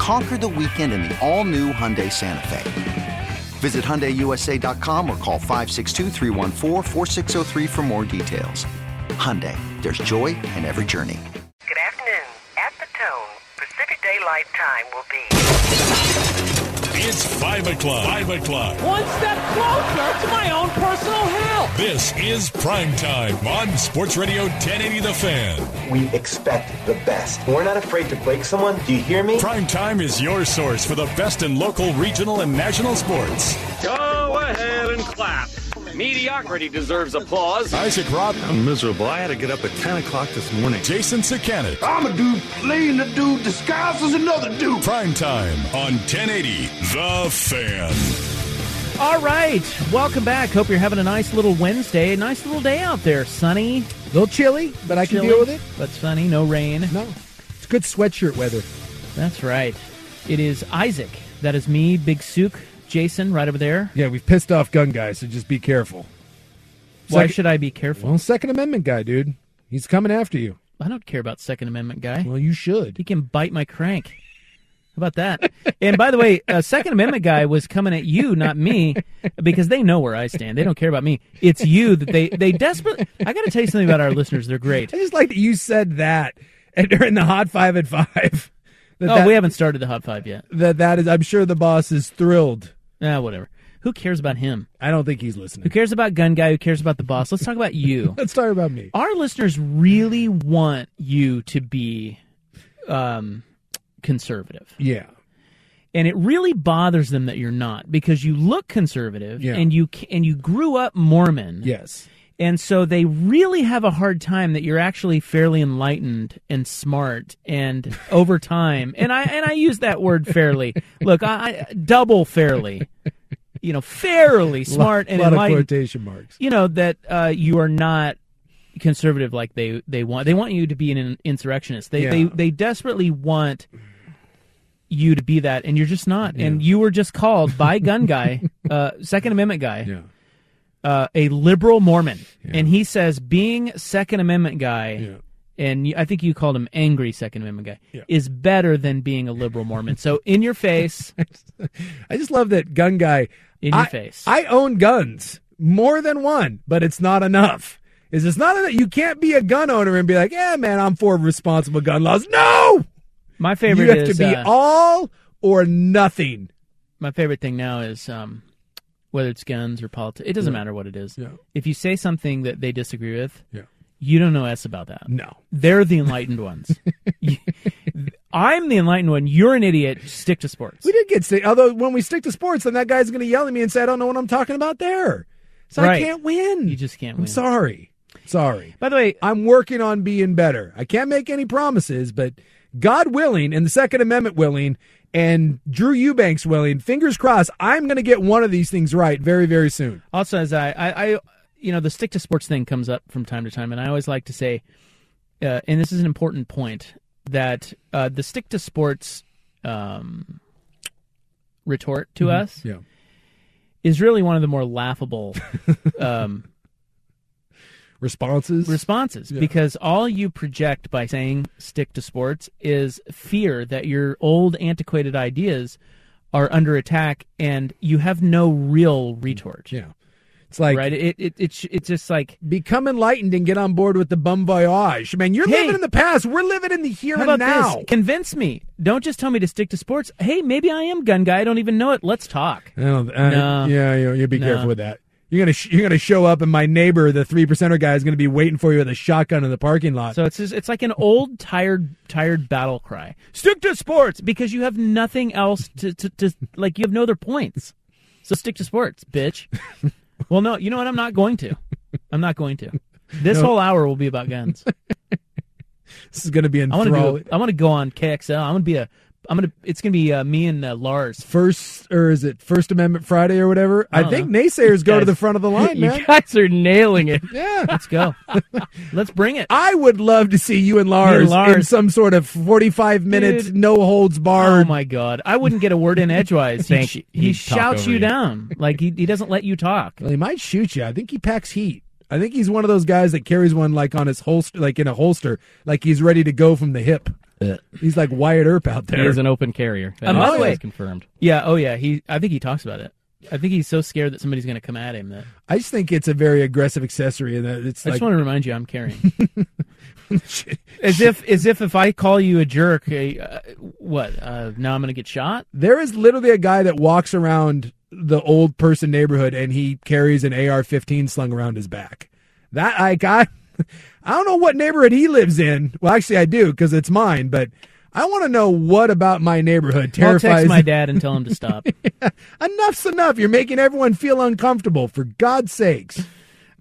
Conquer the weekend in the all new Hyundai Santa Fe. Visit HyundaiUSA.com or call 562 for more details. Hyundai, there's joy in every journey. Good afternoon. At the tone, Pacific Daylight Time will be. It's 5 o'clock. 5 o'clock. One step closer to my own personal hell. This is Prime Time on Sports Radio 1080 The Fan. We expect the best. We're not afraid to break someone. Do you hear me? Prime Time is your source for the best in local, regional, and national sports. Go ahead and clap. Mediocrity deserves applause. Isaac Rob, I'm miserable. I had to get up at 10 o'clock this morning. Jason Sakanet. I'm a dude playing a dude disguised as another dude. Prime Time on 1080 The Fan. All right, welcome back. Hope you're having a nice little Wednesday, a nice little day out there. Sunny, A little chilly, but I can deal with it. But sunny, no rain. No, it's good sweatshirt weather. That's right. It is Isaac. That is me, Big Sook, Jason, right over there. Yeah, we've pissed off gun guys, so just be careful. Why Second- should I be careful? Well, Second Amendment guy, dude, he's coming after you. I don't care about Second Amendment guy. Well, you should. He can bite my crank. How about that? and by the way, a Second Amendment guy was coming at you, not me, because they know where I stand. They don't care about me. It's you that they they desperately. I got to tell you something about our listeners. They're great. I just like that you said that and during the hot five at five. That Oh, that, we haven't started the hot five yet. that that is. I'm sure the boss is thrilled. Ah, whatever. Who cares about him? I don't think he's listening. Who cares about gun guy? Who cares about the boss? Let's talk about you. Let's talk about me. Our listeners really want you to be um, conservative. Yeah, and it really bothers them that you're not because you look conservative Yeah. and you and you grew up Mormon. yes. And so they really have a hard time that you're actually fairly enlightened and smart and over time. And I and I use that word fairly. Look, I, I double fairly. You know, fairly smart lot, and lot of quotation marks. You know that uh, you are not conservative like they they want. They want you to be an insurrectionist. They they Yeah. they desperately want you to be that, and you're just not. And you were just called by gun guy, uh, Second Amendment guy, Yeah, uh, a liberal Mormon, and he says being Second Amendment guy. yeah. And I think you called him angry Second Amendment guy Yeah. is better than being a liberal Mormon. So in your face, I just love that gun guy. in your I, face. I own guns, more than one, but it's not enough. Is it's not enough? You can't be a gun owner and be like, "Yeah, man, I'm for responsible gun laws." No, my favorite you have is to be uh, all or nothing. my favorite thing now is um, whether it's guns or politics. It doesn't matter what it is. Yeah. If you say something that they disagree with, Yeah. you don't know s about that. No, They're the enlightened ones. You- I'm the enlightened one. You're an idiot. Stick to sports. we did get sick. Although when we stick to sports, then that guy's going to yell at me and say, "I don't know what I'm talking about there." So I can't win. You just can't I'm win. sorry. Sorry. By the way, I'm working on being better. I can't make any promises, but God willing, and the Second Amendment willing, and Drew Eubanks willing, fingers crossed, I'm going to get one of these things right very, very soon. also as I, I, I, you know, the stick to sports thing comes up from time to time, and I always like to say, uh, and this is an important point, that uh, the stick to sports um, retort to us Yeah. is really one of the more laughable um, Responses? responses Yeah. because all you project by saying stick to sports is fear that your old antiquated ideas are under attack and you have no real retort. yeah. It's like right? It, it it's it's just like become enlightened and get on board with the bum voyage. Man, you're Hey. living in the past. We're living in the here and now. this? Convince me. Don't just tell me to stick to sports. Hey, maybe I am gun guy. I don't even know it. Let's talk. I don't- uh, No. Yeah, you, you be No. careful with that. You're gonna sh- you're gonna show up, and my neighbor, the three percenter guy, is gonna be waiting for you with a shotgun in the parking lot. So it's just, it's like an old tired tired battle cry. Stick to sports because you have nothing else to, to, to like you have no other points. So stick to sports, bitch. well, no, you know what? I'm not going to. I'm not going to. This No. whole hour will be about guns. this is be want to enthralling. do. I want to go on KXL. I'm gonna be a. I'm gonna. It's gonna be uh, me and uh, Lars. First, or is it First Amendment Friday or whatever? I, don't think know. naysayers go to the front of the line, you man. guys are nailing it. Yeah. Let's go. Let's bring it. I would love to see you and Lars, in Lars. some sort of 45 minutes, no holds barred. Oh my god! I wouldn't get a word in edgewise. he sh- he shouts you you. down. Like he, he doesn't let you talk. Well, he might shoot you. I think he packs heat. I think he's one of those guys that carries one like on his holster, like in a holster, like he's ready to go from the hip. He's like Wyatt Earp out there. He there. is an open carrier. That And by the that way- is confirmed. Yeah. Oh yeah. He. I think he talks about it. I think he's so scared that somebody's going to come at him that I just think it's a very aggressive accessory, and that it's I like just want to remind you I'm carrying. as if as if if I call you a jerk, uh, what? Uh, now I'm going to get shot. there is literally a guy that walks around the old person neighborhood and he carries an AR-15 slung around his back. That I got. I don't know what neighborhood he lives in. Well, actually, I do because it's mine. But I want to know what about my neighborhood I'll terrifies. text my dad and tell him to stop. Enough's enough. You're making everyone feel uncomfortable. For God's sakes.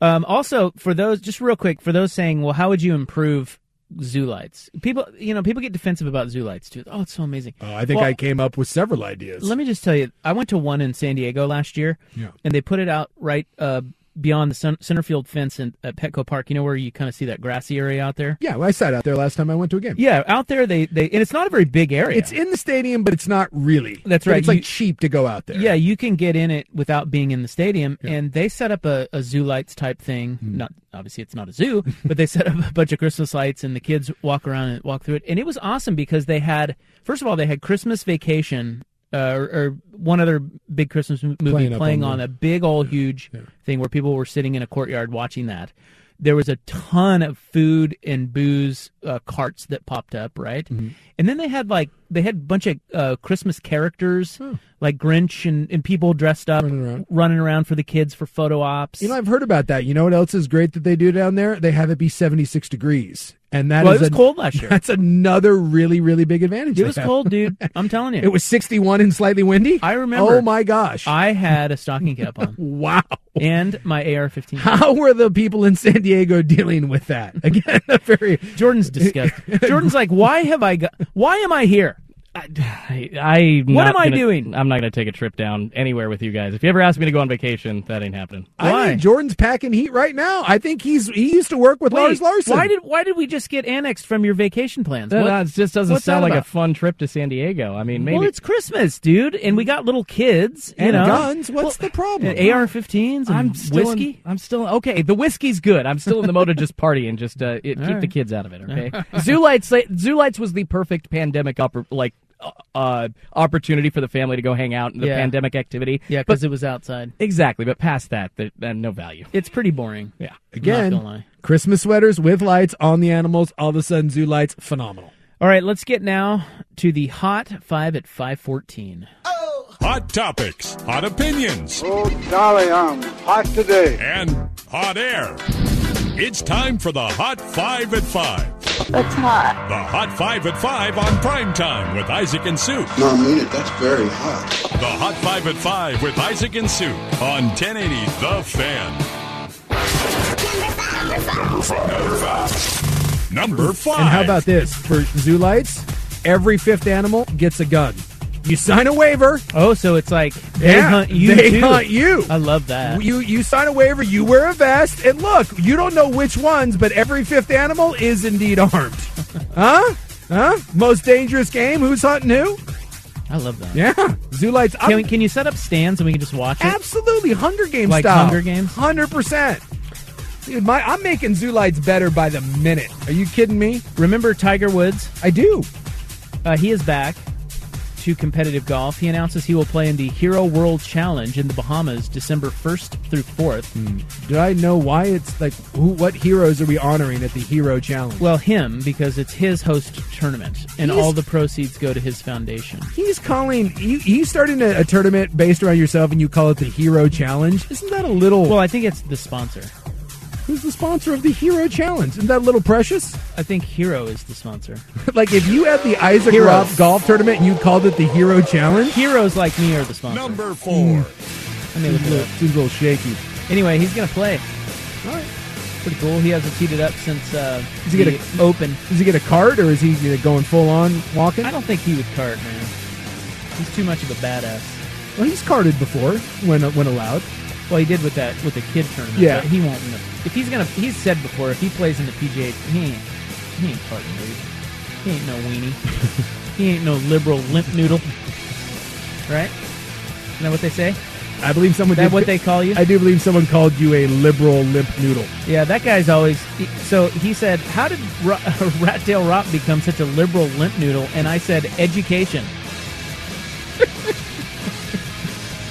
Um, also, for those, just real quick, for those saying, well, how would you improve zoo lights? People, you know, people get defensive about zoo lights too. Oh, it's so amazing. Oh, I think Well, I came up with several ideas. Let me just tell you, I went to one in San Diego last year, Yeah. and they put it out right uh, beyond the cen- center field fence in, at Petco Park. You know where you kind of see that grassy area out there? yeah, well, I sat out there last time I went to a game. Yeah, out there they, they and it's not a very big area. It's in the stadium, but it's not really. That's But right. It's like cheap to go out there. Yeah, you can get in it without being in the stadium, and they set up a, a zoo lights type thing. Hmm. Not obviously it's not a zoo, but they set up a bunch of Christmas lights, and the kids walk around and walk through it, and it was awesome because they had first of all they had Christmas Vacation. Uh, or, or one other big Christmas movie Playing playing, on on the- a big old huge thing where people were sitting in a courtyard watching that. There was a ton of food and booze uh, carts that popped up, right? Mm-hmm. And then they had like they had a bunch of uh, Christmas characters like Grinch and, and people dressed up Running around. for the kids for photo ops. You know, I've heard about that. You know what else is great that they do down there? They have it be 76 degrees. And that is well, it was a- cold last year. That's another really, really big advantage. It was have. cold, dude. I'm telling you. It was 61 and slightly windy? I remember. Oh my gosh. I had a stocking cap on wow. and my AR-15. How were the people in San Diego dealing with that? Again, a very Jordan's disgusted. Jordan's like, why have I got? Why am I here? I, I What am I doing? I'm not going to take a trip down anywhere with you guys. If you ever ask me to go on vacation, that ain't happening. I Why? think Jordan's packing heat right now. I think he's he used to work with Lars Larson. why did why did we just get annexed from your vacation plans? That, What- that just doesn't sound that like a fun trip to San Diego. I mean, maybe Well, it's Christmas, dude, and we got little kids you and know, guns? What's the problem? AR-15s and I'm still whiskey. In, I'm still okay. The whiskey's good. I'm still in the mode of just party and just uh, it, keep the kids out of it. Okay. Zoo lights. Zoo lights was the perfect pandemic oppor- like uh, uh, opportunity for the family to go hang out in the Yeah. pandemic activity. Yeah, because it was outside. exactly. But past that, there, uh, no value. It's pretty boring. Yeah. Again, Not gonna lie. Christmas sweaters with lights on the animals. All of a sudden, zoo lights, phenomenal. All right, let's get now to the hot five at five fourteen. Hot topics, hot opinions, Oh, golly, I'm hot today. and hot air. It's time for the Hot Five at Five. That's hot. The Hot Five at Five on prime time with Isaac and Sue. No, I mean it. That's very hot. The Hot Five at Five with Isaac and Sue on 1080 The Fan. Number five. And how about this for zoo lights? Every fifth animal gets a gun. You sign a waiver. Oh, so it's like they Yeah, hunt you. they too. hunt you. I love that. You you sign a waiver. You wear a vest, and look, you don't know which ones, but every fifth animal is indeed armed. huh? Huh? Most dangerous game. Who's hunting who? I love that. Yeah. Zoo lights. Can, we, can you set up stands and we can just watch it? Absolutely, Hunger Games Like style. Hunger Games? hundred percent. Dude, my I'm making zoo lights better by the minute. Are you kidding me? Remember Tiger Woods? I do. Uh, he is back to competitive golf. He announces he will play in the Hero World Challenge in the Bahamas December 1st through 4th. Hmm. Do I know why it's like who? What heroes are we honoring at the Hero Challenge? Well, him, because it's his host tournament, and He's- all the proceeds go to his foundation. He's calling. He, he's starting a, a tournament based around yourself, and you call it the Hero Challenge. Isn't that a little? Well, I think it's the sponsor. Who's the sponsor of the Hero Challenge? Isn't that a little precious? I think Hero is the sponsor. like if you had the Isaac Heroes. Roth golf tournament, and you called it the Hero Challenge. Heroes like me are the sponsor. Number four. I mean, Seems a little, seems a little shaky. anyway, he's going to play. All right. Pretty cool. He hasn't teed it up since uh, Does he the get a- Open. Does he get a cart, or is he uh, going full on walking? I don't think he would cart, man. He's too much of a badass. Well, he's carted before when when allowed. Well, he did with that with the kid tournament. Yeah. but he won't. in the- If he's gonna, he's said before, if he plays in the PGA, he ain't, he ain't carting, dude. He ain't no weenie. he ain't no liberal limp noodle. Right? Isn't that what they say? I believe someone. Is that did- what they call you? I do believe someone called you a liberal limp noodle. Yeah, that guy's always. he- So he said, "How did Ro- Rat Tail Rock become such a liberal limp noodle?" And I said, "Education."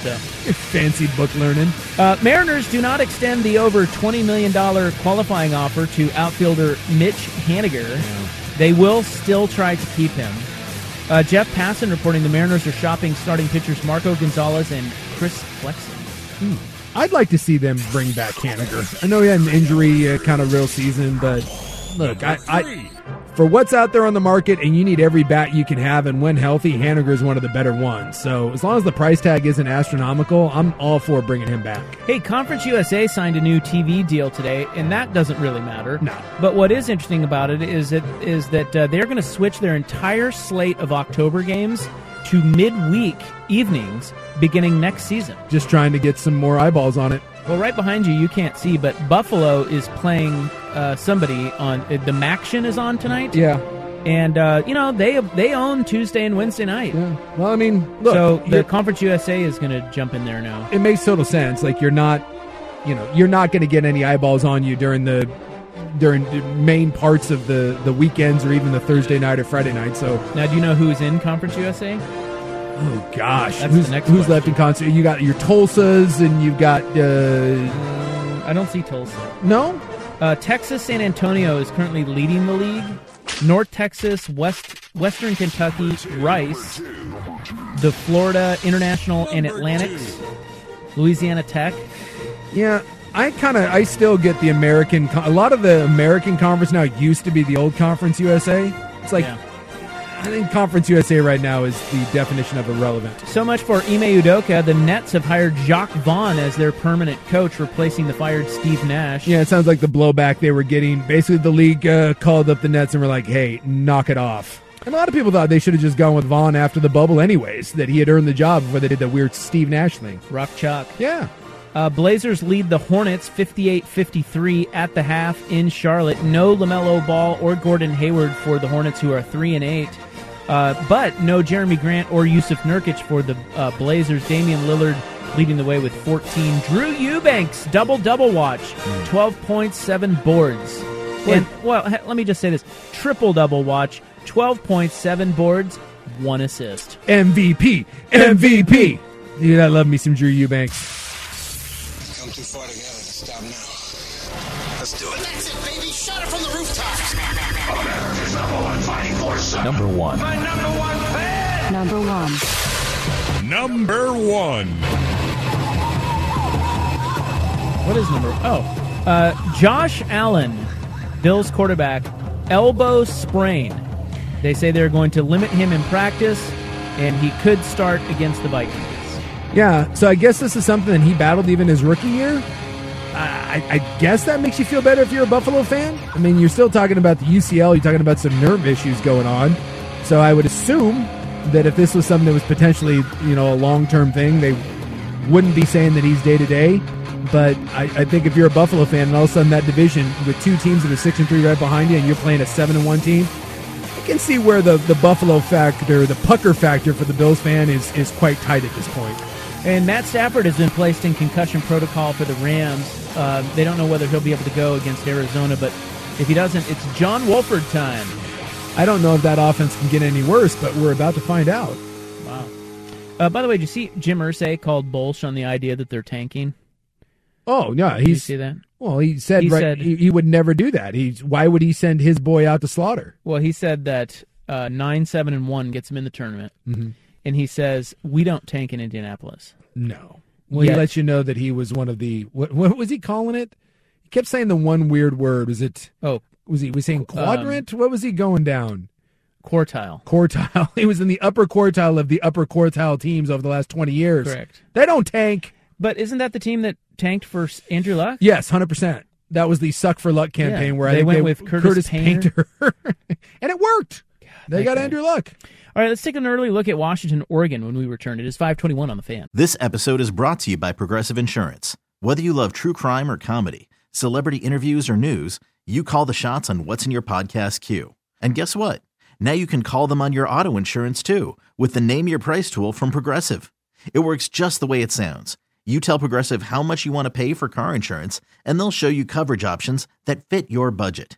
so, Fancy book learning. uh, Mariners do not extend the over twenty million dollar qualifying offer to outfielder Mitch Haniger. They will still try to keep him. Uh, Jeff Passan reporting the Mariners are shopping starting pitchers Marco Gonzales and Chris Flexen. I'd like to see them bring back Haniger. I know he had an injury uh, kind of real season, but look, I, I for what's out there on the market, and you need every bat you can have, and when healthy, Haniger is one of the better ones. So as long as the price tag isn't astronomical, I'm all for bringing him back. Hey, Conference USA signed a new TV deal today, and that doesn't really matter. No. But what is interesting about it is that is that uh, they're going to switch their entire slate of October games to midweek evenings beginning next season. Just trying to get some more eyeballs on it. Well, right behind you, you can't see, but Buffalo is playing uh, somebody on uh, the MACtion is on tonight. Yeah. And uh, you know they they own Tuesday and Wednesday night. Yeah. Well, I mean, look, so the Conference USA is going to jump in there now. it makes total sense. Like you're not, you know, you're not going to get any eyeballs on you during the during the main parts of the the weekends or even the Thursday night or Friday night. So, Now, do you know who's in Conference USA? Oh gosh, That's who's, the next who's left in concert? You got your Tulsas and you've got uh, I don't see Tulsa. no. Uh, Texas San Antonio is currently leading the league. North Texas, West Western Kentucky, Rice, the Florida International and Atlantics, Louisiana Tech. Yeah, I kind of I still get the American. A lot of the American conference now used to be the old Conference USA. It's like Yeah. I think Conference USA right now is the definition of irrelevant. So much for Ime Udoka. The Nets have hired Jacque Vaughn as their permanent coach, replacing the fired Steve Nash. Yeah, it sounds like the blowback they were getting. Basically, the league uh, called up the Nets and were like, "Hey, knock it off." And a lot of people thought they should have just gone with Vaughn after the bubble, anyways. That he had earned the job before they did the weird Steve Nash thing. Rock Chalk. Yeah, Uh, Blazers lead the Hornets 58 53 at the half in Charlotte. No LaMelo Ball or Gordon Hayward for the Hornets, who are 3 and 8. Uh, but no Jerami Grant or Jusuf Nurkic for the uh, Blazers. Damian Lillard leading the way with 14. Drew Eubanks, double double watch, 12 points, 7 boards. And, well, let me just say this triple double watch, 12 points, 7 boards, 1 assist. MVP, MVP. Dude, I love me some Drew Eubanks. Number one. My number one fan. Number one. Number one. What is number? Oh, uh, Josh Allen, Bills quarterback, elbow sprain. They say they're going to limit him in practice, and he could start against the Vikings. Yeah, so I guess this is something that he battled even his rookie year. I, I guess that makes you feel better if you're a Buffalo fan. I mean, you're still talking about the UCL, you're talking about some nerve issues going on. So I would assume that if this was something that was potentially, you know, a long term thing, they wouldn't be saying that he's day to day. But I, I think if you're a Buffalo fan and all of a sudden that division with two teams that are six and three right behind you, and you're playing a seven and one team, I can see where the, the Buffalo factor, the pucker factor for the Bills fan is is quite tight at this point. And Matt Stafford has been placed in concussion protocol for the Rams. Uh, they don't know whether he'll be able to go against Arizona, but if he doesn't, it's John Wolford time. I don't know if that offense can get any worse, but we're about to find out. Wow. Uh, by the way, did you see Jim Irsay called Bolsh on the idea that they're tanking? Oh no, Did you see that? well. He said He right. said- he, he would never do that. He's why would he send his boy out to slaughter? Well, he said that uh, nine, seven, and one gets him in the tournament, Mhm. And he says we don't tank in Indianapolis. No. Well, he Yet- lets you know that he was one of the what, what was he calling it? He kept saying the one weird word. Was it? Oh, was he was saying um, quadrant? what was he going down? Quartile. Quartile. He was in the upper quartile of the upper quartile teams over the last twenty years. Correct. They don't tank. But isn't that the team that tanked for Andrew Luck? Yes, hundred percent. That was the suck for luck campaign Yeah, where I they went they, with Curtis Painter. and it worked. They got. Andrew Luck. All right, let's take an early look at Washington, Oregon when we return. It is 521 on the fan. This episode is brought to you by Progressive Insurance. Whether you love true crime or comedy, celebrity interviews or news, you call the shots on what's in your podcast queue. And guess what? Now you can call them on your auto insurance too with the Name Your Price tool from Progressive. It works just the way it sounds. You tell Progressive how much you want to pay for car insurance, and they'll show you coverage options that fit your budget.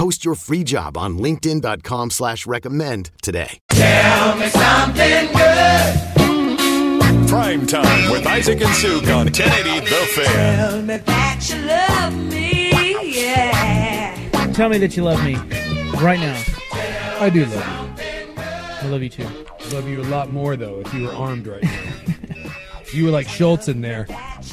Post your free job on linkedin.com slash recommend today. Tell me something good. Prime time with Isaac and Suk on 1080 The Fan. Tell me that you love me, yeah. Tell me that you love me right now. I do love you. I love you too. I Love you a lot more though if you were armed right now. if you were like Schultz in there.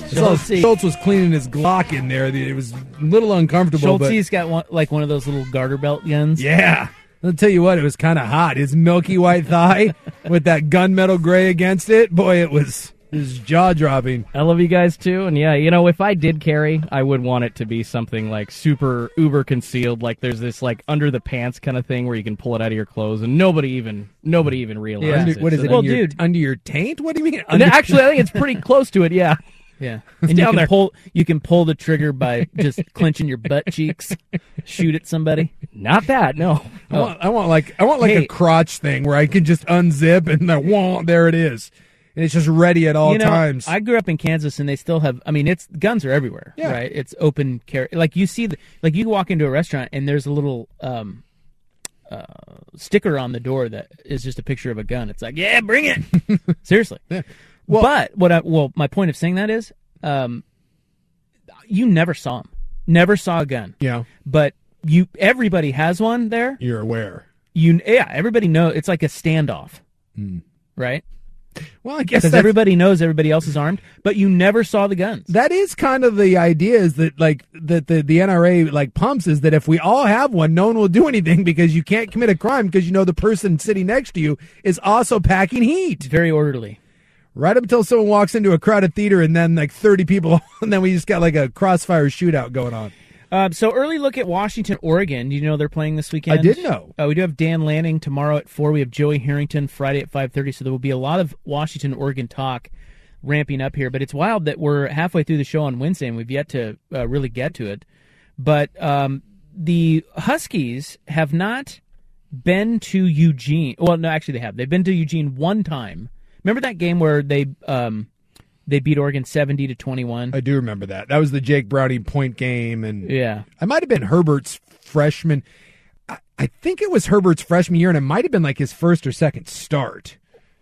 Schultz. Schultz, Schultz was cleaning his Glock in there. It was a little uncomfortable. but Schultze's got one, like one of those little garter belt guns. Yeah. I'll tell you what, it was kind of hot. His milky white thigh with that gunmetal gray against it. Boy, it was it was jaw dropping. I love you guys too, and yeah, you know, if I did carry, I would want it to be something like super uber concealed. Like there's this like under the pants kind of thing where you can pull it out of your clothes, and nobody even nobody even realizes. Under, what is So it? then- under, your, under your taint? What do you mean? Under- actually, I think it's pretty close to it. Yeah. Yeah, It's and you can there. pull you can pull the trigger by just clenching your butt cheeks, shoot at somebody. Not that, no. I want, I want like I want like Hey. a crotch thing where I can just unzip and the wah, there it is, and it's just ready at all you know, times. I grew up in Kansas, and they still have. I mean, it's guns are everywhere, Yeah. right? It's open carry. Like you see, the, like you walk into a restaurant, and there's a little um, uh, sticker on the door that is just a picture of a gun. It's like, yeah, bring it. Seriously. Well- but what? I, well, my point of saying that is, um, you never saw him, never saw a gun. Yeah. But you, everybody has one there. You're aware. You, yeah, everybody know it's like a standoff, Hmm. right? Well, I guess Because everybody knows everybody else is armed, but you never saw the guns. That is kind of the idea is that like that the, the NRA like pumps is that if we all have one, no one will do anything because you can't commit a crime because you know the person sitting next to you is also packing heat. Very orderly. Right up until someone walks into a crowded theater and then like 30 people and then we just got like a crossfire shootout going on. Um, so early look at Washington, Oregon. Do you know they're playing this weekend? I did know. Uh, we do have Dan Lanning tomorrow at four. We have Joey Harrington Friday at five thirty. So there will be a lot of Washington, Oregon talk ramping up here. But it's wild that we're halfway through the show on Wednesday and we've yet to uh, really get to it. But um, the Huskies have not been to Eugene. Well, no, actually they have. They've been to Eugene one time. Remember that game where they um, they beat Oregon seventy to twenty one. I do remember that. That was the Jake Browning point game, and Yeah. I might have been Herbert's freshman. I, I think it was Herbert's freshman year, and it might have been like his first or second start.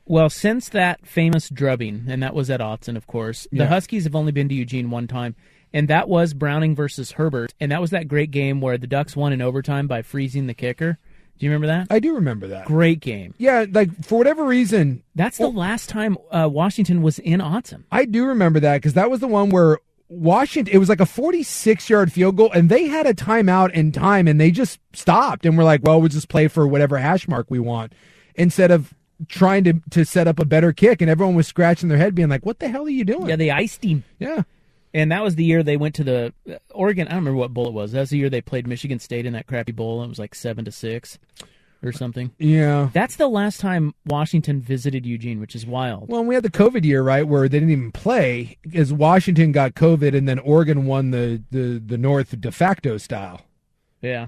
Well, since that famous drubbing, and that was at Autzen, of course, the Yeah. Huskies have only been to Eugene one time, and that was Browning versus Herbert, and that was that great game where the Ducks won in overtime by freezing the kicker. Do you remember that? I do remember that. Great game. Yeah, like for whatever reason, That's the last time uh, Washington was in Autzen. I do remember that because that was the one where Washington. It was like a 46 yard field goal, and they had a timeout in time, and they just stopped and were like, "Well, we'll just play for whatever hash mark we want," instead of trying to to set up a better kick. And everyone was scratching their head, being like, "What the hell are you doing?" Yeah, they iced him. Yeah. And that was the year they went to the uh, Oregon. I don't remember what bowl it was. That was the year they played Michigan State in that crappy bowl. It was like seven to six or something. Yeah. That's the last time Washington visited Eugene, which is wild. Well, we had the COVID year, right, where they didn't even play because Washington got COVID, and then Oregon won the the the North de facto style. Yeah.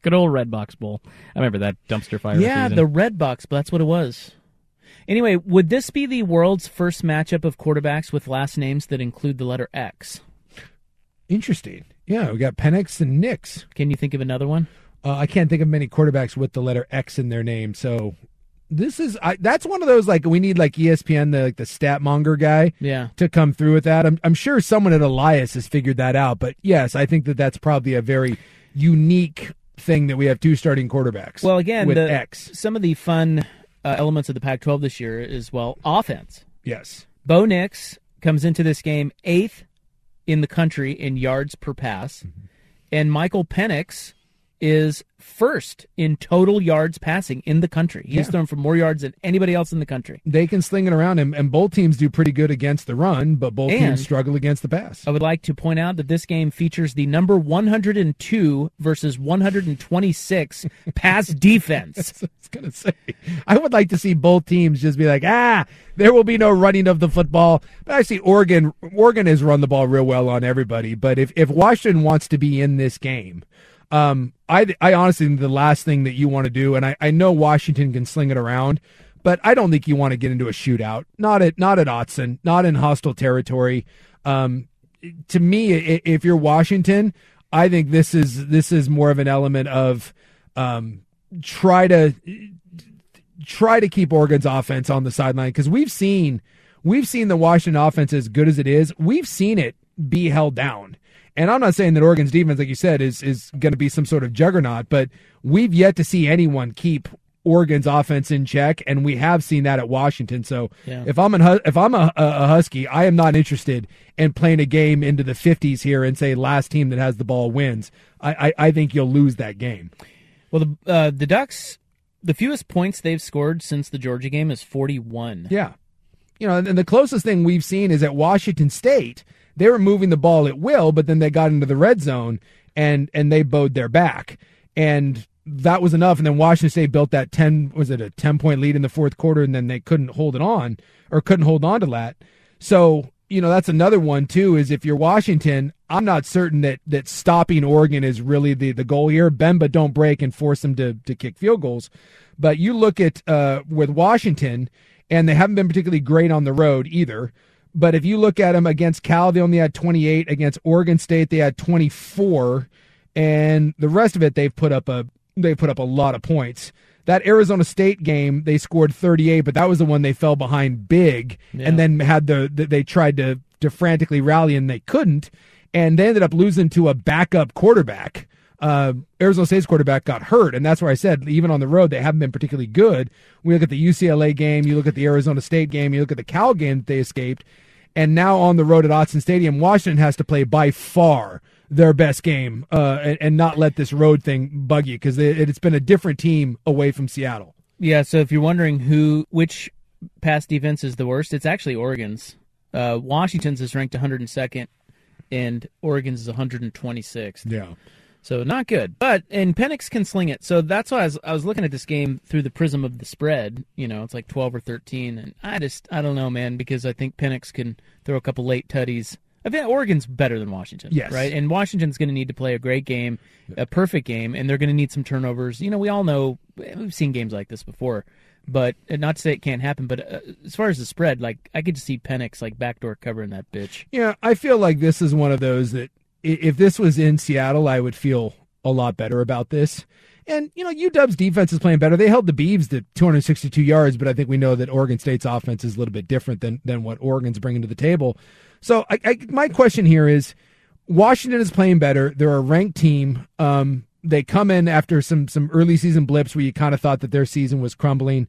Good old Redbox Bowl. I remember that dumpster fire. yeah, season. the Red Box, but that's what it was. Anyway, would this be the world's first matchup of quarterbacks with last names that include the letter X? Interesting. Yeah, we got Penix and Nix. Can you think of another one? Uh, I can't think of many quarterbacks with the letter X in their name. So this is I, that's one of those like we need like ESPN the like the stat monger guy Yeah. to come through with that. I'm I'm sure someone at Elias has figured that out. But yes, I think that that's probably a very unique thing that we have two starting quarterbacks. Well, again, with the, X. some of the fun uh, elements of the Pac-12 this year is well offense. Yes. Bo Nix comes into this game eighth in the country in yards per pass, Mm-hmm. and Michael Penix is first in total yards passing in the country. He's Yeah. thrown for more yards than anybody else in the country. They can sling it around, and, and both teams do pretty good against the run, but both And- teams struggle against the pass. I would like to point out that this game features the number 102 versus 126 pass defense. I was gonna say, I would like to see both teams just be like, ah, there will be no running of the football. But I see Oregon. Oregon has run the ball real well on everybody. But if if Washington wants to be in this game, um, I I honestly think the last thing that you want to do, and I I know Washington can sling it around. But I don't think you want to get into a shootout. Not at not at Autzen. Not in hostile territory. Um, to me, if you're Washington, I think this is this is more of an element of um, try to try to keep Oregon's offense on the sideline because we've seen we've seen the Washington offense as good as it is. We've seen it be held down. And I'm not saying that Oregon's defense, like you said, is is going to be some sort of juggernaut, but we've yet to see anyone keep Oregon's offense in check, and we have seen that at Washington. So Yeah. if I'm an, if I'm a, a Husky, I am not interested in playing a game into the 50s here and say last team that has the ball wins. I, I, I think you'll lose that game. Well, the uh, the Ducks, the fewest points they've scored since the Georgia game is 41. Yeah. You know, and the closest thing we've seen is at Washington State. They were moving the ball at will, but then they got into the red zone and and they bowed their back. And that was enough. And then Washington State built that ten was it a ten point lead in the fourth quarter, and then they couldn't hold it on or couldn't hold on to that. So, you know, that's another one too, is if you're Washington, I'm not certain that that stopping Oregon is really the, the goal here. Bemba don't break and force them to to kick field goals. But you look at uh with Washington and they haven't been particularly great on the road either. But if you look at them against Cal, they only had 28. Against Oregon State, they had 24, and the rest of it they've put up a they put up a lot of points. That Arizona State game, they scored 38, but that was the one they fell behind big, Yeah. and then had the, the they tried to to frantically rally and they couldn't, and they ended up losing to a backup quarterback. Uh, Arizona State's quarterback got hurt, and that's where I said even on the road they haven't been particularly good. We look at the UCLA game, you look at the Arizona State game, you look at the Cal game that they escaped, and now on the road at Autzen Stadium, Washington has to play by far their best game uh, and, and not let this road thing bug you because it, it's been a different team away from Seattle. Yeah, so if you're wondering who which pass defense is the worst, it's actually Oregon's. Uh, Washington's is ranked 102nd, and Oregon's is 126th. Yeah. So not good, but and Penix can sling it. So that's why I was I was looking at this game through the prism of the spread. You know, it's like 12 or 13, and I just I don't know, man, because I think Penix can throw a couple late tutties I think Oregon's better than Washington. Yes. Right? And Washington's going to need to play a great game, a perfect game, and they're going to need some turnovers. You know, we all know, we've seen games like this before, but not to say it can't happen, but uh, as far as the spread, like, I could just see Penix, like, backdoor covering that bitch. Yeah, I feel like this is one of those that if this was in Seattle, I would feel a lot better about this. And, you know, UW's defense is playing better. They held the Beavs to 262 yards, but I think we know that Oregon State's offense is a little bit different than, than what Oregon's bringing to the table. So I, I, my question here is Washington is playing better. They're a ranked team. Um, they come in after some some early season blips where you kind of thought that their season was crumbling.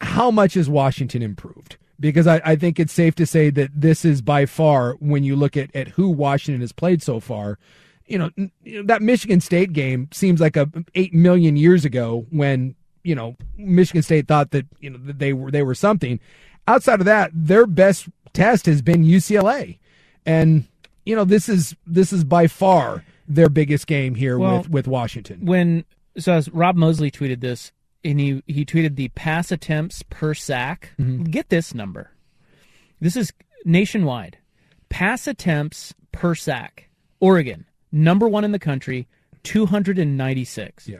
How much has Washington improved? Because I, I think it's safe to say that this is by far, when you look at, at who Washington has played so far, you know, n- you know, that Michigan State game seems like a eight million years ago when you know Michigan State thought that you know that they were they were something. Outside of that, their best test has been UCLA, and you know this is this is by far their biggest game here Well, with with Washington. When, so as Rob Moseley tweeted this, and he, he tweeted the pass attempts per sack. Mm-hmm. Get this number. This is nationwide. Pass attempts per sack. Oregon, number one in the country, 296. Yeah.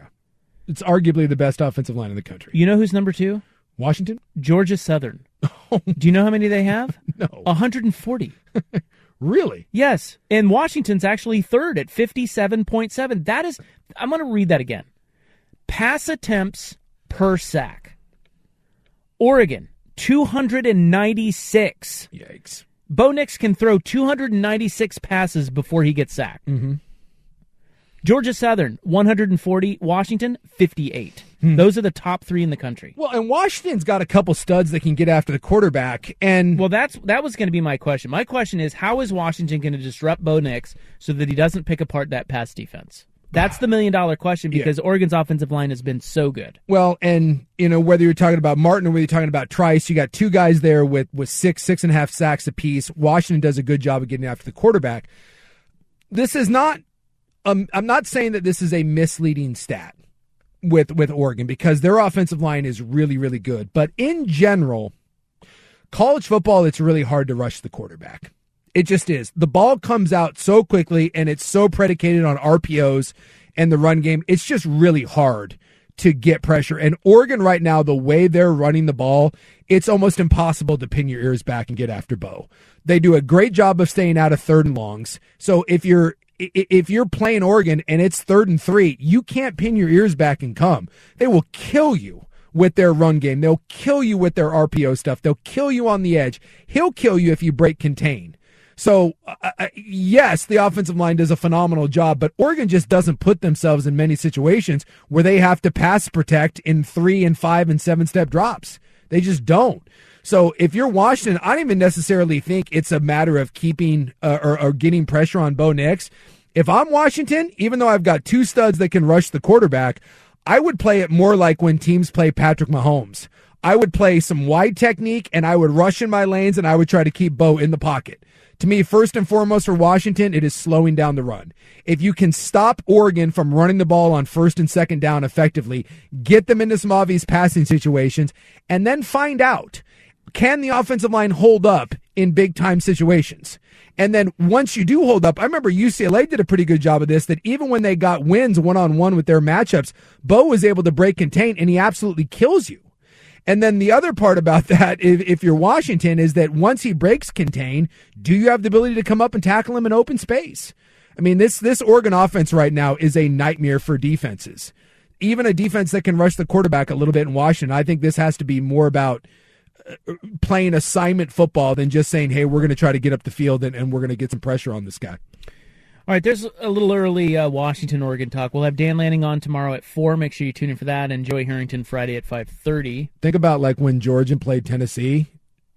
It's arguably the best offensive line in the country. You know who's number two? Washington? Georgia Southern. Do you know how many they have? no. 140. really? Yes. And Washington's actually third at 57.7. That is, I'm going to read that again. Pass attempts per sack. Oregon, 296. Yikes. Bo Nix can throw 296 passes before he gets sacked. Mm-hmm. Georgia Southern, 140. Washington, 58. Hmm. Those are the top three in the country. Well, and Washington's got a couple studs that can get after the quarterback, and well, that's that was going to be my question. My question is, how is Washington going to disrupt Bo Nix so that he doesn't pick apart that pass defense? That's the million dollar question because Oregon's offensive line has been so good. Well, and you know whether you're talking about Martin or whether you're talking about Trice, you got two guys there with with six six and a half sacks apiece. Washington does a good job of getting after the quarterback. This is not. Um, I'm not saying that this is a misleading stat with with Oregon because their offensive line is really really good, but in general, college football it's really hard to rush the quarterback. It just is. The ball comes out so quickly and it's so predicated on RPOs and the run game. It's just really hard to get pressure. And Oregon right now, the way they're running the ball, it's almost impossible to pin your ears back and get after Bo. They do a great job of staying out of third and longs. So if you're if you're playing Oregon and it's third and three, you can't pin your ears back and come. They will kill you with their run game. They'll kill you with their RPO stuff. They'll kill you on the edge. He'll kill you if you break contain. So, uh, yes, the offensive line does a phenomenal job, but Oregon just doesn't put themselves in many situations where they have to pass protect in three and five and seven step drops. They just don't. So, if you're Washington, I don't even necessarily think it's a matter of keeping uh, or, or getting pressure on Bo Nix. If I'm Washington, even though I've got two studs that can rush the quarterback, I would play it more like when teams play Patrick Mahomes. I would play some wide technique and I would rush in my lanes and I would try to keep Bo in the pocket. To me, first and foremost for Washington, it is slowing down the run. If you can stop Oregon from running the ball on first and second down effectively, get them into some obvious passing situations, and then find out can the offensive line hold up in big time situations? And then once you do hold up, I remember UCLA did a pretty good job of this, that even when they got wins one on one with their matchups, Bo was able to break contain and he absolutely kills you. And then the other part about that, if, if you're Washington, is that once he breaks contain, do you have the ability to come up and tackle him in open space? I mean, this this Oregon offense right now is a nightmare for defenses. Even a defense that can rush the quarterback a little bit in Washington, I think this has to be more about uh, playing assignment football than just saying, "Hey, we're going to try to get up the field and, and we're going to get some pressure on this guy." All right, there's a little early uh, Washington Oregon talk. We'll have Dan Lanning on tomorrow at four. Make sure you tune in for that, and Joey Harrington Friday at five thirty. Think about like when Georgia played Tennessee,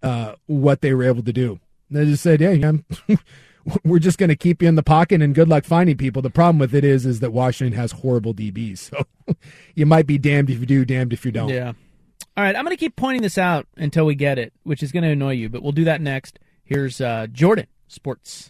uh, what they were able to do. They just said, "Yeah, we're just going to keep you in the pocket and good luck finding people." The problem with it is, is that Washington has horrible DBs, so you might be damned if you do, damned if you don't. Yeah. All right, I'm going to keep pointing this out until we get it, which is going to annoy you, but we'll do that next. Here's uh, Jordan Sports.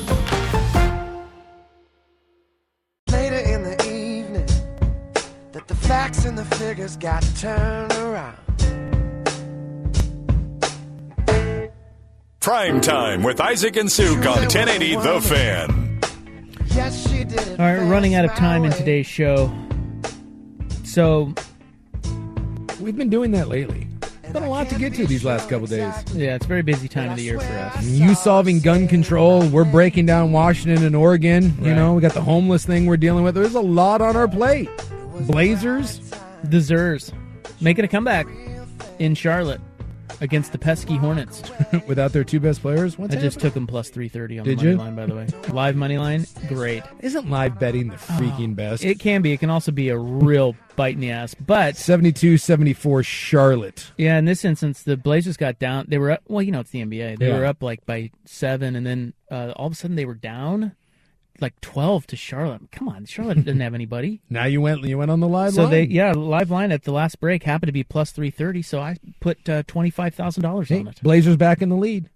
Figures got turned around. Prime time with Isaac and Suk on 1080 The Fan. Yes, she did. All right, running out of time in today's show. So We've been doing that lately. Been a lot to get to these last couple days. yeah, it's a very busy time of the year for us. You solving gun control. We're breaking down Washington and Oregon. You Right. know, we got the homeless thing we're dealing with. There's a lot on our plate. Blazers. The Zers making a comeback in Charlotte against the pesky Hornets. Without their two best players? What's I just happening? took them plus 330 on Did the money you? line, by the way. Live money line, great. Isn't live betting the freaking best? It can be. It can also be a real bite in the ass. But 72 74 Charlotte. yeah, in this instance, the Blazers got down. They were up. Well, you know, it's the NBA. They Yeah. were up like by seven, and then uh, all of a sudden they were down like 12 to Charlotte. Come on, Charlotte didn't have anybody. Now you went you went on the live line. So line. they yeah live line at the last break happened to be plus three thirty. So I put uh, twenty five thousand dollars on it. Blazers back in the lead.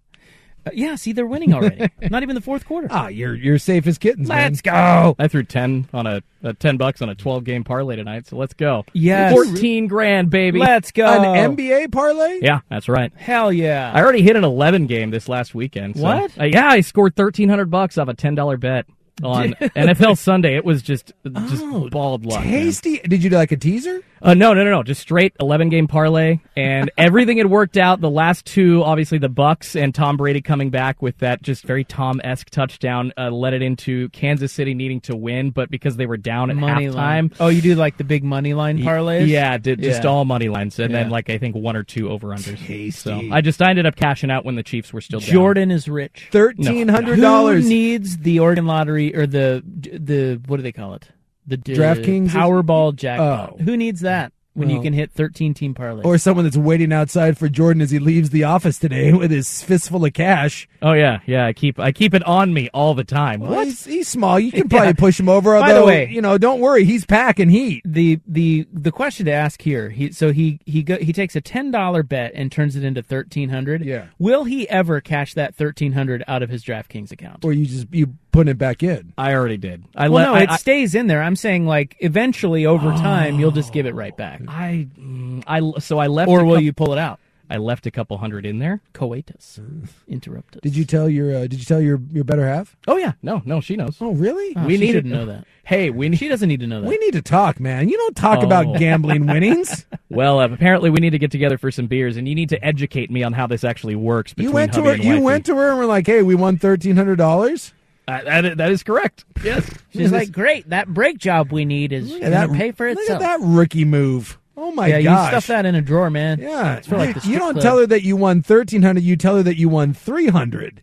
Uh, yeah, see they're winning already. Not even the fourth quarter. Ah, you're you're safe as kittens. Let's go. I threw ten on a, a ten bucks on a twelve game parlay tonight, so let's go. Yes. fourteen grand, baby. Let's go. An NBA parlay? Yeah, that's right. Hell yeah. I already hit an eleven game this last weekend. so- What? Uh, yeah, I scored thirteen hundred bucks off a ten dollar bet on NFL Sunday. It was just just Oh, bald luck. man. Tasty. Did you do like a teaser? Uh, no, no, no, no. Just straight eleven game parlay, and everything had worked out. The last two, obviously, the Bucks and Tom Brady coming back with that just very Tom esque touchdown, uh, led it into Kansas City needing to win, but because they were down at money halftime. line. Oh, you do like the big money line parlays? Yeah, did just Yeah. all money lines, and then like I think one or two over unders. Tasty. So I just I ended up cashing out when the Chiefs were still down. Jordan is rich. Thirteen hundred Who dollars. needs the Oregon lottery or the the what do they call it? The d- DraftKings Powerball jackpot. Oh. Who needs that when you Well. can hit 13 team parlays? Or someone that's waiting outside for Jordan as he leaves the office today with his fistful of cash. Oh yeah, yeah. I keep I keep it on me all the time. Well, What? He's, he's small. You can Yeah. probably push him over. By the way- you know, don't worry. He's packing heat. the the the question to ask here. He so he he go, he takes a ten dollar bet and turns it into thirteen hundred. Yeah. Will he ever cash that thirteen hundred out of his DraftKings account? Or you just you putting it back in. I already did. I well, let no, it I, stays in there. I'm saying like eventually over time you'll just give it right back. I, mm, I so I left. Or will coup- you pull it out? I left a couple hundred in there. Coitus interrupted. Did you tell your uh, Did you tell your your better half? Oh yeah, no, no, she knows. Oh really? Oh, we she need shouldn't know that. Hey, we need. She doesn't need to know that. We need to talk, man. You don't talk Oh. about gambling winnings. Well, uh, apparently we need to get together for some beers, and you need to educate me on how this actually works. Between You went to hubby her. You went to her and were like, "Hey, we won thirteen hundred dollars." Uh, that, that is correct. Yes. She's like, great. That brake job we need is Look going to that- pay for it. Look itself. at that rookie move. Oh my god. yeah, gosh! you stuff that in a drawer, man. Yeah, It's for like you, the you don't club. tell her that you won thirteen hundred. You tell her that you won three hundred.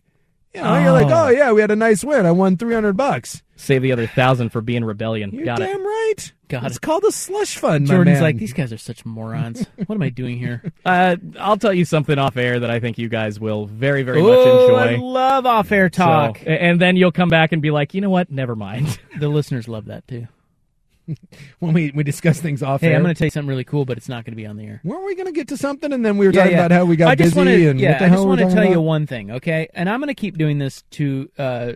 You know, you're like, Oh. oh yeah, we had a nice win. I won three hundred bucks. Save the other thousand for being rebellion. You're Got damn it. right. Got it's called a slush fund. my Jordan's man. like, these guys are such morons. what am I doing here? Uh, I'll tell you something off air that I think you guys will very, very Ooh, much enjoy. I love off-air talk. So- and then you'll come back and be like, you know what? Never mind. the listeners love that too. when we we discuss things off Hey, air. I'm going to tell you something really cool, but it's not going to be on the air. Weren't we going to get to something? And then we were Yeah, talking yeah. about how we got I just busy wanna, and yeah, what the I hell just want to talking tell you one thing, okay? And I'm going to keep doing this to uh,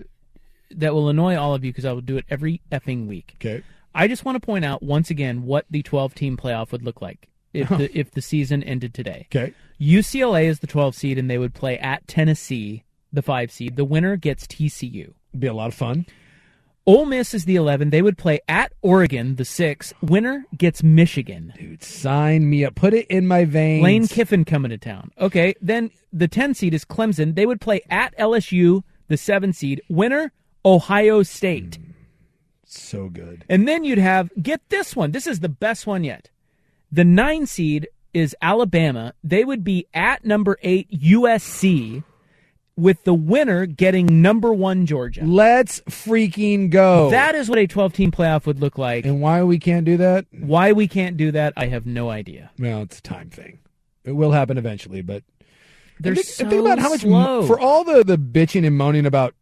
that will annoy all of you because I will do it every effing week. Okay. I just want to point out once again what the 12 team playoff would look like if the oh. if the season ended today. Okay. UCLA is the 12 seed and they would play at Tennessee, the 5 seed. The winner gets TCU. Be a lot of fun. Ole Miss is the 11. They would play at Oregon, the 6. Winner gets Michigan. Dude, sign me up. Put it in my veins. Lane Kiffin coming to town. Okay, then the 10 seed is Clemson. They would play at LSU, the 7 seed. Winner, Ohio State. So good. And then you'd have, get this one. This is the best one yet. The 9 seed is Alabama. They would be at number 8, USC, with the winner getting number 1, Georgia. Let's freaking go. That is what a 12 team playoff would look like. and why we can't do that? Why we can't do that, I have no idea. Well, it's a time thing. It will happen eventually, but They're and think, so think about how much slow. for all the the bitching and moaning about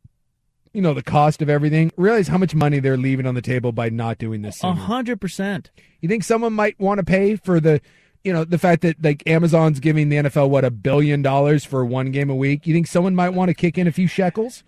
you know the cost of everything. Realize how much money they're leaving on the table by not doing this. A hundred percent. You think someone might want to pay for the, you know, the fact that like Amazon's giving the NFL what a billion dollars for one game a week? You think someone might want to kick in a few shekels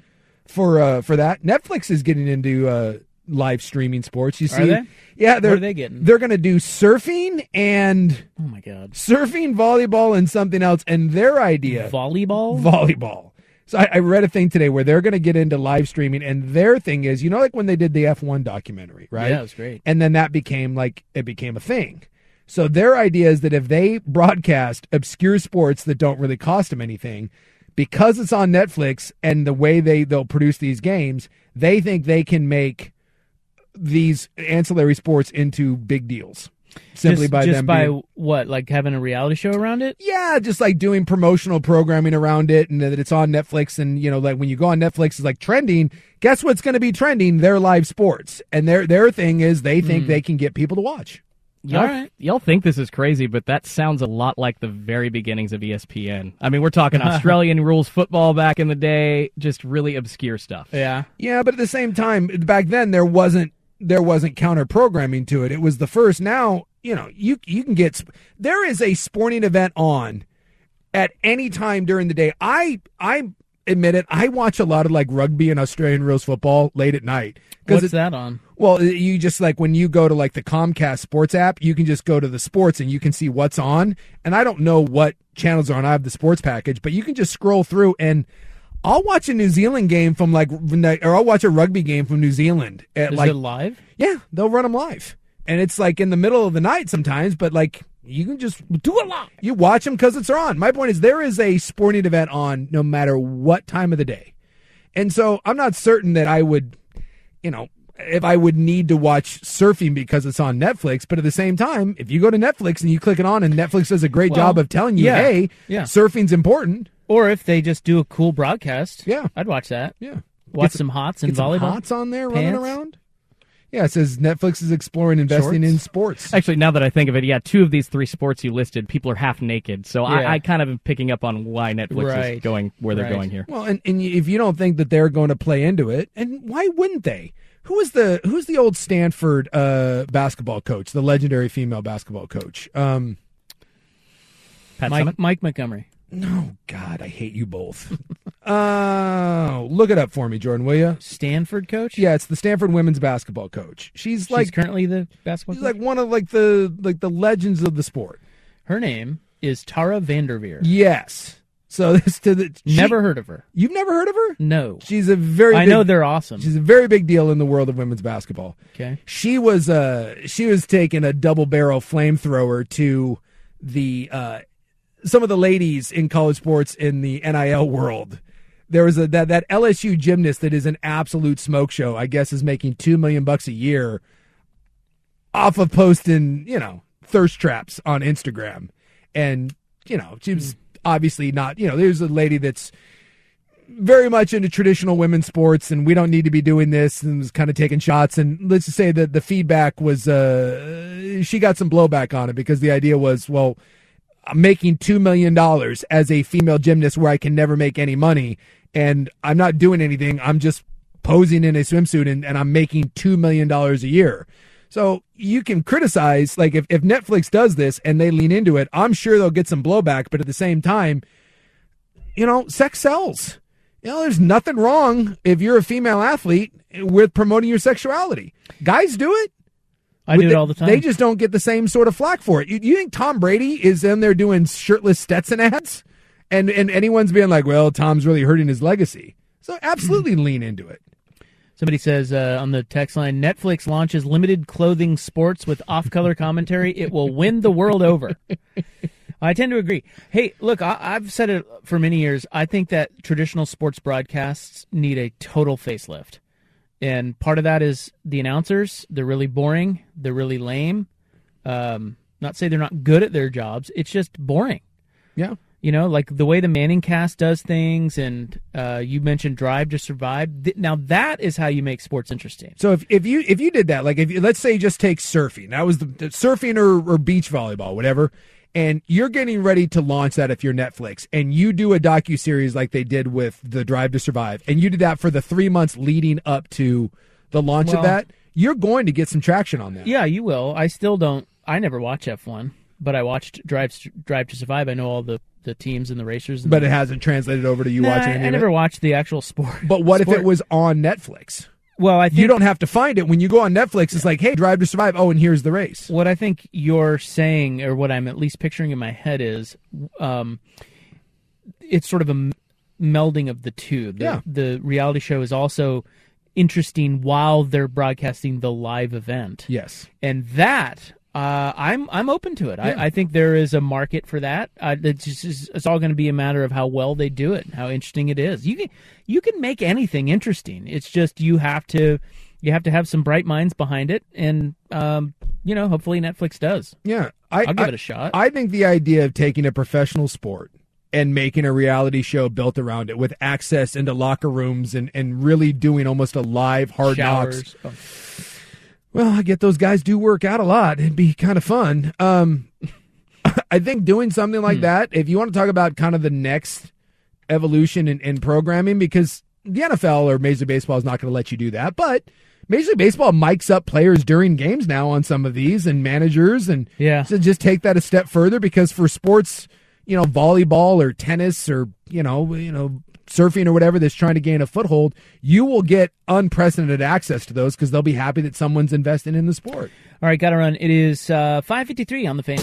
for uh for that? Netflix is getting into uh live streaming sports. You see, Are they? yeah, they're What are they getting? They're going to do surfing and Oh my god. surfing, volleyball, and something else. And their idea, Volleyball? volleyball. So I, I read a thing today where they're going to get into live streaming, and their thing is, you know, like when they did the F1 documentary, right? Yeah, it was great. And then that became like it became a thing. So their idea is that if they broadcast obscure sports that don't really cost them anything, because it's on Netflix and the way they they'll produce these games, they think they can make these ancillary sports into big deals simply just, by just them by being, what, like having a reality show around it? yeah, just like doing promotional programming around it and that it's on Netflix. And, you know, like when you go on Netflix, it's like trending. Guess what's going to be trending? Their live sports. And their, their thing is they think Mm. they can get people to watch. Y'all, All right. y'all think this is crazy, but that sounds a lot like the very beginnings of ESPN. I mean, we're talking Australian rules football back in the day, just really obscure stuff. Yeah. Yeah, but at the same time, back then there wasn't there wasn't counter programming to it. It was the first. Now you know you you can get there is a sporting event on at any time during the day. I I admit it. I watch a lot of like rugby and Australian rules football late at night What's it- that on? Well, you just like when you go to like the Comcast Sports app, you can just go to the sports and you can see what's on. And I don't know what channels are on. I have the sports package, but you can just scroll through and I'll watch a New Zealand game from like, or I'll watch a rugby game from New Zealand at Is like, it live? yeah, they'll run them live. And it's like in the middle of the night sometimes, but like you can just do it live. You watch them because it's on. My point is there is a sporting event on no matter what time of the day. And so I'm not certain that I would, you know, if I would need to watch surfing because it's on Netflix, but at the same time, if you go to Netflix and you click it on and Netflix does a great Well, job of telling you, yeah, hey, yeah. surfing's important. Or if they just do a cool broadcast. Yeah. I'd watch that. Yeah. Watch Get some hots and get some volleyball. hots on there running pants. around. Yeah, it says Netflix is exploring investing Shorts. in sports. Actually, now that I think of it, yeah, two of these three sports you listed, people are half naked. So Yeah. I, I kind of am picking up on why Netflix Right. is going where they're Right. going here. Well, and, and if you don't think that they're going to play into it, and why wouldn't they? Who is the who's the old Stanford uh, basketball coach, the legendary female basketball coach? Um, Pat Mike, Mike Montgomery. No, God, I hate you both. uh, look it up for me, Jordan, will you? Stanford coach? Yeah, it's the Stanford women's basketball coach. She's She's like currently the basketball she's coach? like one of like the like the legends of the sport. Her name is Tara VanDerveer. Yes. So this to the she- Never heard of her. You've never heard of her? No. She's a very I big- know they're awesome. She's a very big deal in the world of women's basketball. Okay. She was uh she was taking a double barrel flamethrower to the uh some of the ladies in college sports in the NIL world. There was a that that LSU gymnast that is an absolute smoke show. I guess is making 2 million bucks a year off of posting, you know, thirst traps on Instagram. And, you know, she was obviously not, you know, there's a lady that's very much into traditional women's sports and we don't need to be doing this and was kind of taking shots and let's just say that the feedback was uh she got some blowback on it because the idea was well making 2 million dollars as a female gymnast where I can never make any money and I'm not doing anything I'm just posing in a swimsuit and, and I'm making 2 million dollars a year So you can criticize, like if, if Netflix does this and they lean into it, I'm sure they'll get some blowback. But at the same time, you know, sex sells. You know, there's nothing wrong if you're a female athlete with promoting your sexuality. Guys do it. I do it all the time. They just don't get the same sort of flack for it. You, you think Tom Brady is in there doing shirtless Stetson ads, and and anyone's being like, "Well, Tom's really hurting his legacy." So absolutely lean into it. Somebody says uh, on the text line, Netflix launches limited clothing sports with off-color commentary. It will win the world over. I tend to agree. Hey, look, I, I've said it for many years. I think that traditional sports broadcasts need a total facelift, and part of that is the announcers. They're really boring. They're really lame. Um, not say they're not good at their jobs. It's just boring. Yeah. You know, like the way the Manning cast does things, and uh, you mentioned Drive to Survive. Now that is how you make sports interesting. So if, if you if you did that, like if you, let's say you just take surfing, that was the, the surfing or, or beach volleyball, whatever, and you're getting ready to launch that if you're Netflix, and you do a docu series like they did with the Drive to Survive, and you did that for the three months leading up to the launch Well- of that, you're going to get some traction on that. Yeah, you will. I still don't. I never watch F1, but I watched Drive Drive to Survive. I know all the, the teams and the racers. And But the- it hasn't translated over to you Nah, watching I, I never watched the actual sport. But what if it was on Netflix? Well, I think you don't have to find it when you go on Netflix. It's like, hey, Drive to Survive. Oh, and here's the race. What I think you're saying, or what I'm at least picturing in my head, is um, it's sort of a m- melding of the two. The, Yeah. the reality show is also interesting while they're broadcasting the live event. Yes. and that uh, I'm I'm open to it. Yeah. I, I think there is a market for that. Uh, it's just it's all going to be a matter of how well they do it, how interesting it is. You can you can make anything interesting. It's just you have to you have to have some bright minds behind it, and um, you know, hopefully Netflix does. Yeah, I, I'll give I- it a shot. I think the idea of taking a professional sport and making a reality show built around it with access into locker rooms and, and really doing almost a live hard knocks. Oh. Well, I get those guys do work out a lot. It'd be kind of fun. Um, I think doing something Hmm. like that, if you want to talk about kind of the next evolution in, in programming, because the NFL or Major League Baseball is not going to let you do that, but Major League Baseball mics up players during games now on some of these and managers, and Yeah. so just take that a step further because for sports, you know, volleyball or tennis or you know, you know, surfing or whatever that's trying to gain a foothold, you will get unprecedented access to those because they'll be happy that someone's investing in the sport. All right, got to run. It is uh, 5:53 on the fan.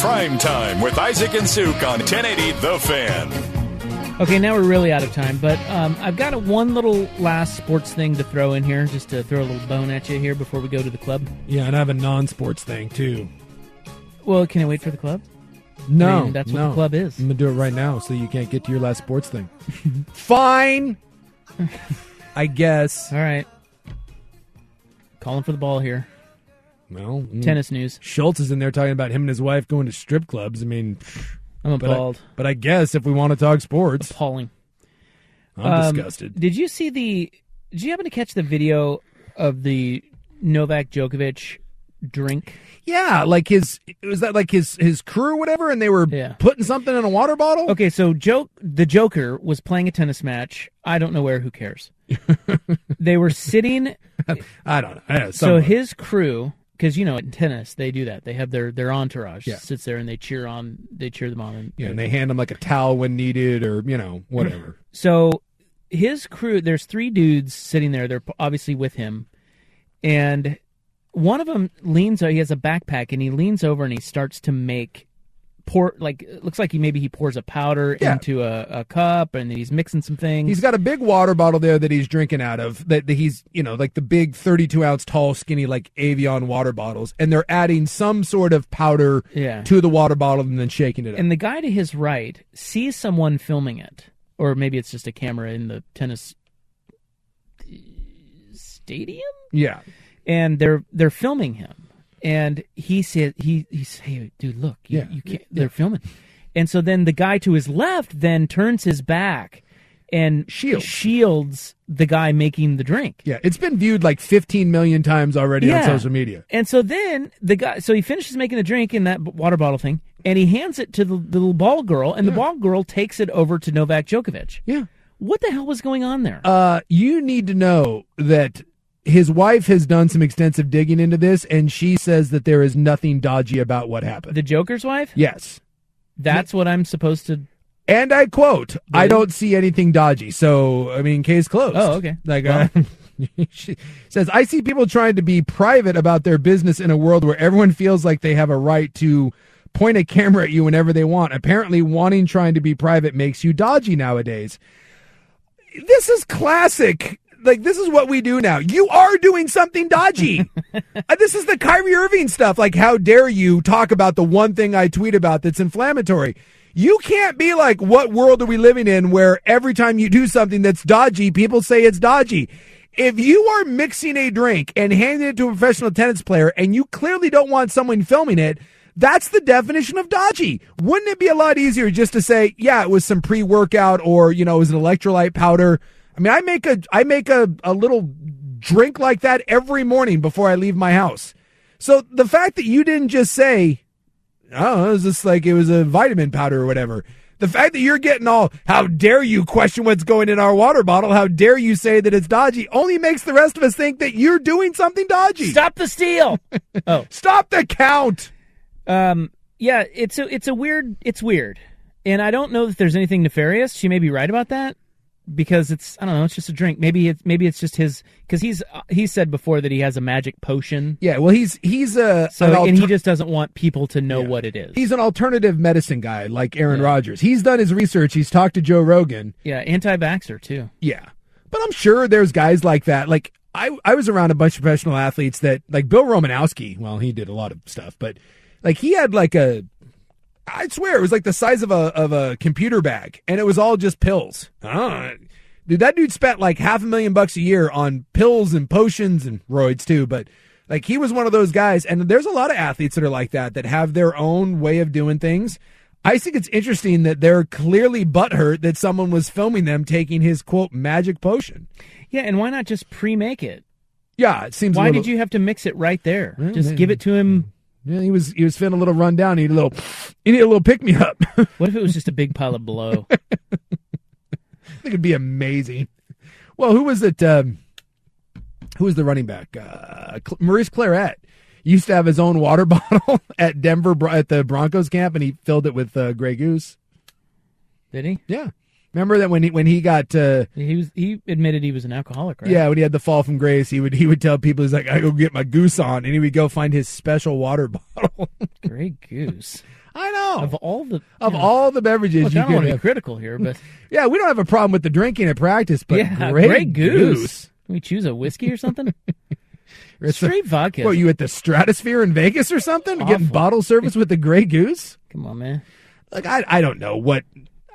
Prime time with Isaac and Suk on 1080 The Fan. Okay, now we're really out of time, but um, I've got a one little last sports thing to throw in here, just to throw a little bone at you here before we go to the club. Yeah, and I have a non-sports thing too. Well, can I wait for the club? No, I mean, that's what no. the club is. I'm gonna do it right now, so you can't get to your last sports thing. Fine, I guess. All right, calling for the ball here. Well, mm. Tennis news. Schultz is in there talking about him and his wife going to strip clubs. I mean, I'm but I- appalled. But I, guess if we want to talk sports, Appalling. I'm Um, disgusted. Did you see the? Did you happen to catch the video of the Novak Djokovic drink? Yeah, like his was that like his his crew or whatever, and they were Yeah. putting something in a water bottle. Okay, so joke the Joker was playing a tennis match. I don't know where. Who cares? they were sitting. I don't know. Yeah, So his crew, because you know in tennis they do that. They have their their entourage Yeah. sits there and they cheer on. They cheer them on. And, yeah, and they hand him like a towel when needed, or you know whatever. So his crew, there's three dudes sitting there. They're obviously with him, and one of them leans. He has a backpack, and he leans over and he starts to make pour. Like it looks like he maybe he pours a powder Yeah. into a, a cup, and he's mixing some things. He's got a big water bottle there that he's drinking out of. That, that he's you know like the big thirty-two ounce tall, skinny like Evian water bottles, and they're adding some sort of powder Yeah. to the water bottle and then shaking it up. and the guy to his right sees someone filming it, or maybe it's just a camera in the tennis uh, stadium. yeah, and they're they're filming him, and he said he he's hey dude look you, Yeah. you can't they're filming, and so then the guy to his left then turns his back and Shields. shields the guy making the drink. yeah, it's been viewed like fifteen million times already on social media. And so then the guy, so he finishes making the drink in that water bottle thing, and he hands it to the, the little ball girl, and the ball girl takes it over to Novak Djokovic. Yeah. What the hell was going on there? Uh, you need to know that his wife has done some extensive digging into this, and she says that there is nothing dodgy about what happened. The Joker's wife? Yes. That's what I'm supposed to. And I quote, I don't see anything dodgy. So, I mean, case closed. Oh, okay. Like, uh, she says, I see people trying to be private about their business in a world where everyone feels like they have a right to point a camera at you whenever they want. Apparently, wanting trying to be private makes you dodgy nowadays. This is classic. Like, this is what we do now. You are doing something dodgy. Uh, this is the Kyrie Irving stuff. Like, how dare you talk about the one thing I tweet about that's inflammatory? You can't be like, what world are we living in where every time you do something that's dodgy, people say it's dodgy? If you are mixing a drink and handing it to a professional tennis player and you clearly don't want someone filming it, that's the definition of dodgy. Wouldn't it be a lot easier just to say, yeah, it was some pre workout or, you know, it was an electrolyte powder? I mean, I make a, I make a, a little drink like that every morning before I leave my house. So the fact that you didn't just say, oh, it was just like it was a vitamin powder or whatever. The fact that you're getting all, how dare you question what's going in our water bottle? How dare you say that it's dodgy? Only makes the rest of us think that you're doing something dodgy. Stop the steal. oh, Stop the count. Um, yeah, it's a it's a weird it's weird, and I don't know that there's anything nefarious. She may be right about that because it's I don't know. It's just a drink. Maybe it's maybe it's just his because he's uh, he said before that he has a magic potion. Yeah, well, he's he's a So an and he just doesn't want people to know what it is. he's an alternative medicine guy like Aaron Rodgers. He's done his research. He's talked to Joe Rogan. Yeah, anti-vaxxer too. Yeah. But I'm sure there's guys like that. Like I, I was around a bunch of professional athletes that like Bill Romanowski. Well, he did a lot of stuff, but like he had like a, I swear it was like the size of a of a computer bag, and it was all just pills. Dude, that dude spent like half a million bucks a year on pills and potions and roids too. But like he was one of those guys, and there's a lot of athletes that are like that that have their own way of doing things. I think it's interesting that they're clearly butthurt that someone was filming them taking his quote magic potion. Yeah, and why not just pre-make it? Yeah, it seems. a Why little- did you have to mix it right there? Well, just maybe- give it to him. Yeah, he was he was feeling a little run down. He needed a little he need a little pick me up. What if it was just a big pile of blow? I think it'd be amazing. Well, who was it? Um, who was the running back? Uh, Maurice Clarett used to have his own water bottle at Denver at the Broncos camp, and he filled it with uh, Grey Goose. Did he? Yeah, remember that when he when he got uh, He was. He admitted he was an alcoholic, right? yeah when he had the fall from grace, he would he would tell people he's like I go get my goose on, and he would go find his special water bottle. Grey Goose. I know Of all the of know, all the beverages look, you I don't want to be critical here, but Yeah, we don't have a problem with the drinking at practice, but yeah, Grey, Grey Goose. Goose. Can we choose a whiskey or something? Straight a- vodka. What, you at the Stratosphere in Vegas or something? Getting bottle service with the Grey Goose? Come on, man. Like I, I don't know what.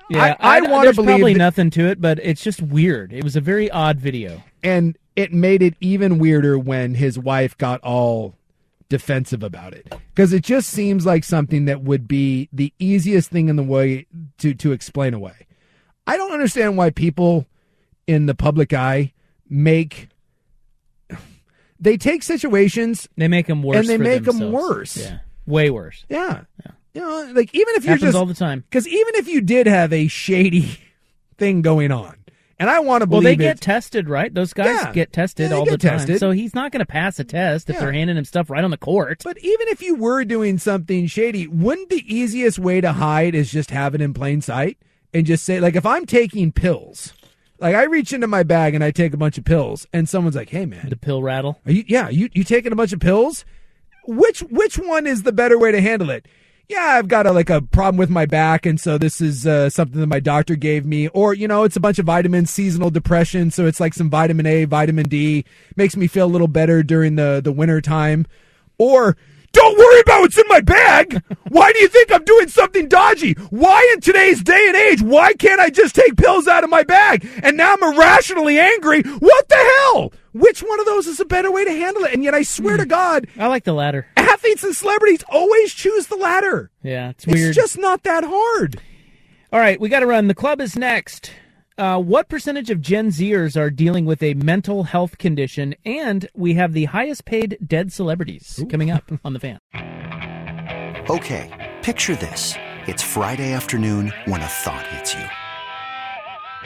Yeah, I, I, want to there's believe, probably that- nothing to it, but it's just weird. It was a very odd video. and it made it even weirder when his wife got all defensive about it because it just seems like something that would be the easiest thing in the way to to explain away. I don't understand why people in the public eye make they take situations They make them worse, and they make them worse. Yeah, way worse. yeah. Yeah. You know, like even if you're Happens just all the time. because even if you did have a shady thing going on, and I want to believe. Well, they get tested, right? Those guys Yeah. get tested Yeah, all get the time. tested. So he's not going to pass a test if Yeah. they're handing him stuff right on the court. But even if you were doing something shady, wouldn't the easiest way to hide is just have it in plain sight and just say, like, if I'm taking pills, like I reach into my bag and I take a bunch of pills, and someone's like, "Hey, man, the pill rattle." Are you, yeah, you you taking a bunch of pills? Which which one is the better way to handle it? Yeah, I've got a like a problem with my back, and so this is uh, something that my doctor gave me, or you know, it's a bunch of vitamins, seasonal depression, so it's like some vitamin A, vitamin D, makes me feel a little better during the the winter time, or. Don't worry about what's in my bag. Why do you think I'm doing something dodgy? Why in today's day and age, why can't I just take pills out of my bag? And now I'm irrationally angry. What the hell? Which one of those is a better way to handle it? And yet I swear to God, I like the latter. athletes and celebrities always choose the latter. Yeah, it's weird. It's just not that hard. All right, we got to run. The club is next. Uh, what percentage of Gen Zers are dealing with a mental health condition? And we have the highest paid dead celebrities coming up on the fan. Okay, picture this. It's Friday afternoon when a thought hits you.